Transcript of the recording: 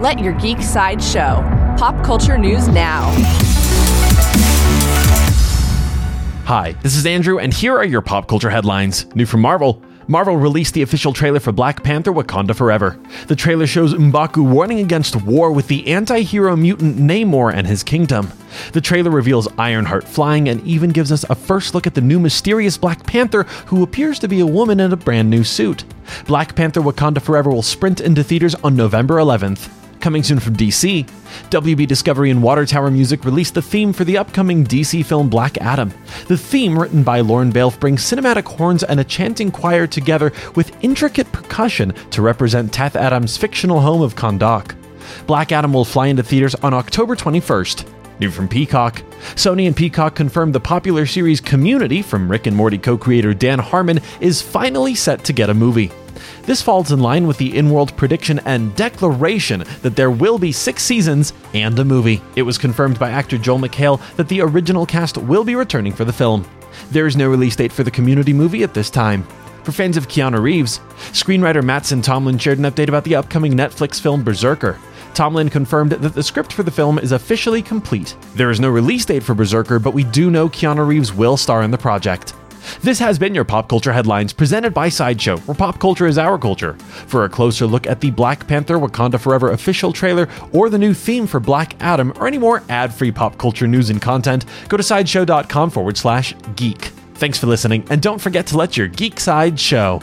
Let your geek side show. Pop culture news now. Hi, this is Andrew, and here are your pop culture headlines. New from Marvel. Marvel released the official trailer for Black Panther Wakanda Forever. The trailer shows M'Baku warning against war with the anti hero mutant Namor and his kingdom. The trailer reveals Ironheart flying and even gives us a first look at the new mysterious Black Panther, who appears to be a woman in a brand new suit. Black Panther Wakanda Forever will sprint into theaters on November 11th. Coming soon from DC, WB Discovery and Water Tower Music released the theme for the upcoming DC film Black Adam. The theme, written by Lorne Balfe, brings cinematic horns and a chanting choir together with intricate percussion to represent Teth Adam's fictional home of Kahndaq. Black Adam will fly into theaters on October 21st. New from Peacock. Sony and Peacock confirmed the popular series Community from Rick and Morty co creator Dan Harmon is finally set to get a movie. This falls in line with the in world prediction and declaration that there will be six seasons and a movie. It was confirmed by actor Joel McHale that the original cast will be returning for the film. There is no release date for the community movie at this time. For fans of Keanu Reeves, screenwriter Mattson Tomlin shared an update about the upcoming Netflix film Berserker. Tomlin confirmed that the script for the film is officially complete. There is no release date for Berserker, but we do know Keanu Reeves will star in the project. This has been your Pop Culture Headlines presented by Sideshow, where pop culture is our culture. For a closer look at the Black Panther Wakanda Forever official trailer or the new theme for Black Adam or any more ad free pop culture news and content, go to sideshow.com forward slash geek. Thanks for listening, and don't forget to let your geek side show.